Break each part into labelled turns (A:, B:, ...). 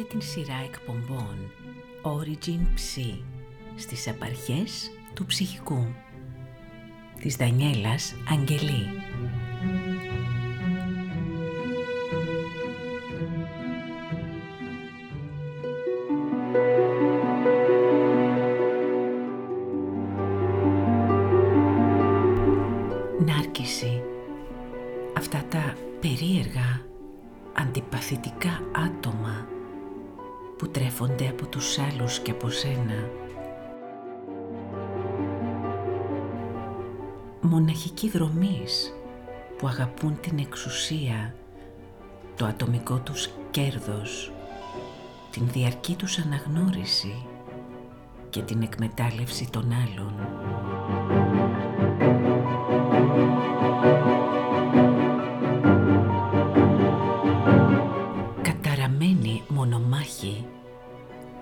A: Ακούτε την σειρά εκπομπών Origin Ψ στις απαρχές του ψυχικού της Δανιέλας Αγγελή. Νάρκηση. Αυτά τα περίεργα, αντιπαθητικά άτομα που τρέφονται από τους άλλους και από σένα. Μοναχικοί δρομείς που αγαπούν την εξουσία, το ατομικό τους κέρδος, την διαρκή τους αναγνώριση και την εκμετάλλευση των άλλων.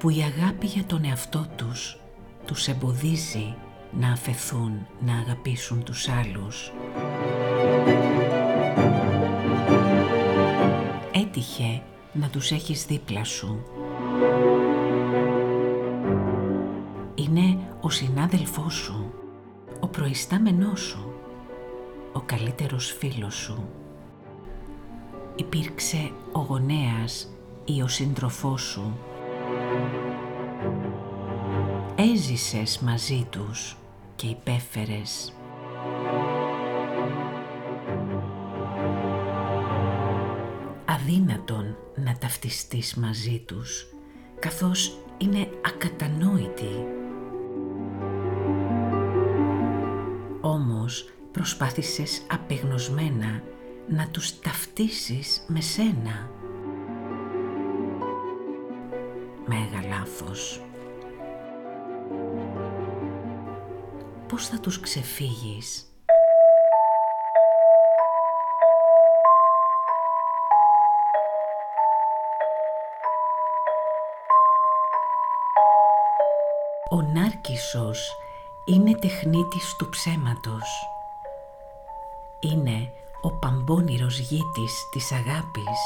A: Που η αγάπη για τον εαυτό τους τους εμποδίζει να αφαιθούν να αγαπήσουν τους άλλους. Έτυχε να τους έχεις δίπλα σου. Είναι ο συνάδελφός σου, ο προϊστάμενός σου, ο καλύτερος φίλος σου. Υπήρξε ο γονέας ή ο σύντροφός σου. Έζησες μαζί τους και υπέφερες. Αδύνατον να ταυτιστείς μαζί τους, καθώς είναι ακατανόητοι. Όμως προσπάθησες απεγνωσμένα να τους ταυτίσεις με σένα. Μέγα λάθος. Πώς θα τους ξεφύγεις; Ο Νάρκισσος είναι τεχνίτης του ψέματος. Είναι ο παμπώνυρος γήτης της αγάπης.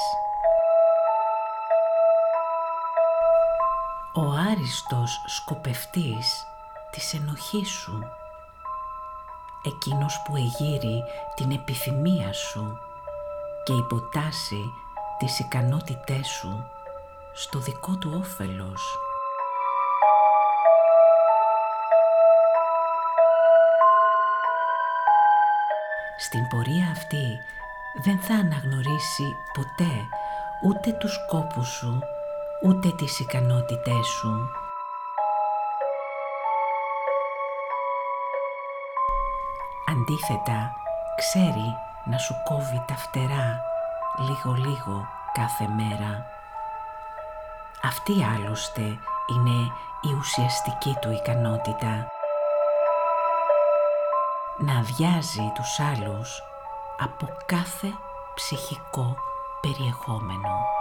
A: Ο άριστος σκοπευτής της ενοχής σου. Εκείνος που εγείρει την επιθυμία σου και υποτάσσει τις ικανότητές σου στο δικό του όφελος. Στην πορεία αυτή δεν θα αναγνωρίσει ποτέ ούτε τους σκόπους σου, ούτε τις ικανότητές σου. Αντίθετα, ξέρει να σου κόβει τα φτερά λίγο-λίγο κάθε μέρα. Αυτή άλλωστε είναι η ουσιαστική του ικανότητα. Να αδειάζει τους άλλους από κάθε ψυχικό περιεχόμενο.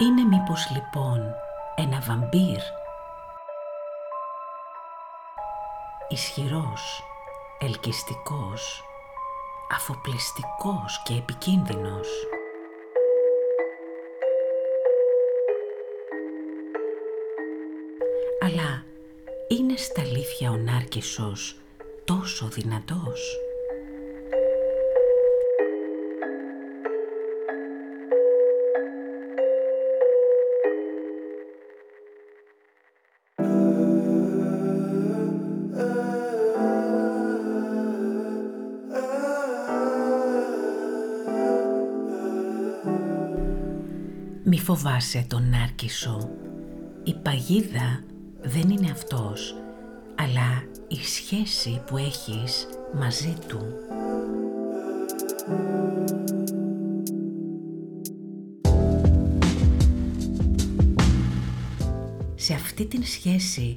A: Είναι μήπως λοιπόν ένα βαμπύρ; Ισχυρός, ελκυστικός, αφοπλιστικός και επικίνδυνος. Αλλά είναι στα αλήθεια ο Νάρκισσος τόσο δυνατός; Μη φοβάσαι τον Νάρκισσο. Η παγίδα δεν είναι αυτός, αλλά η σχέση που έχεις μαζί του. Σε αυτή την σχέση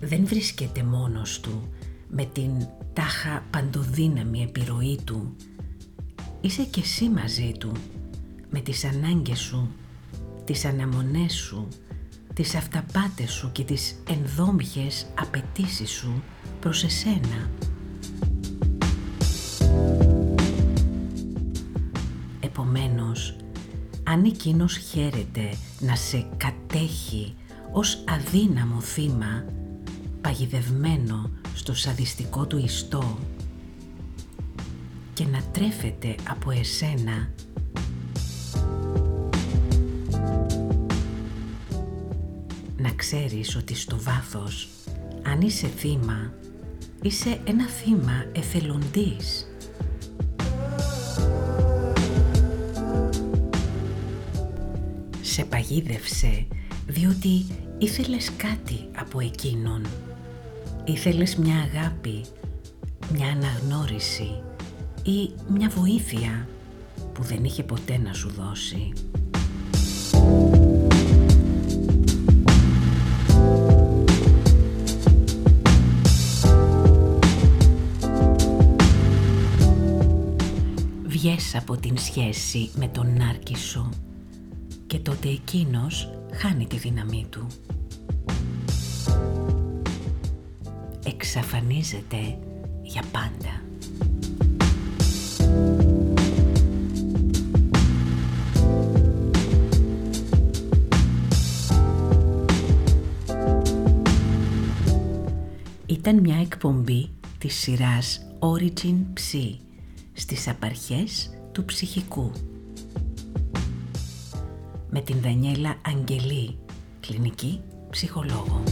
A: δεν βρίσκεται μόνος του με την τάχα παντοδύναμη επιρροή του. Είσαι και εσύ μαζί του, με τις ανάγκες σου, τις αναμονές σου, τις αυταπάτες σου και τις ενδόμιχες απαιτήσεις σου προς εσένα. Επομένως, αν εκείνος χαίρεται να σε κατέχει ως αδύναμο θύμα, παγιδευμένο στο σαδιστικό του ιστό και να τρέφεται από εσένα ξέρεις ότι στο βάθος, αν είσαι θύμα, είσαι ένα θύμα εθελοντής. Σε παγίδευσε διότι ήθελες κάτι από εκείνον. Ήθελες μια αγάπη, μια αναγνώριση ή μια βοήθεια που δεν είχε ποτέ να σου δώσει. Από την σχέση με τον νάρκη σου και τότε εκείνος χάνει τη δύναμή του. Εξαφανίζεται για πάντα. Ήταν μια εκπομπή της σειράς Origin Psy στις απαρχές του ψυχικού. Με την Δανιέλα Αγγελή, κλινική ψυχολόγο.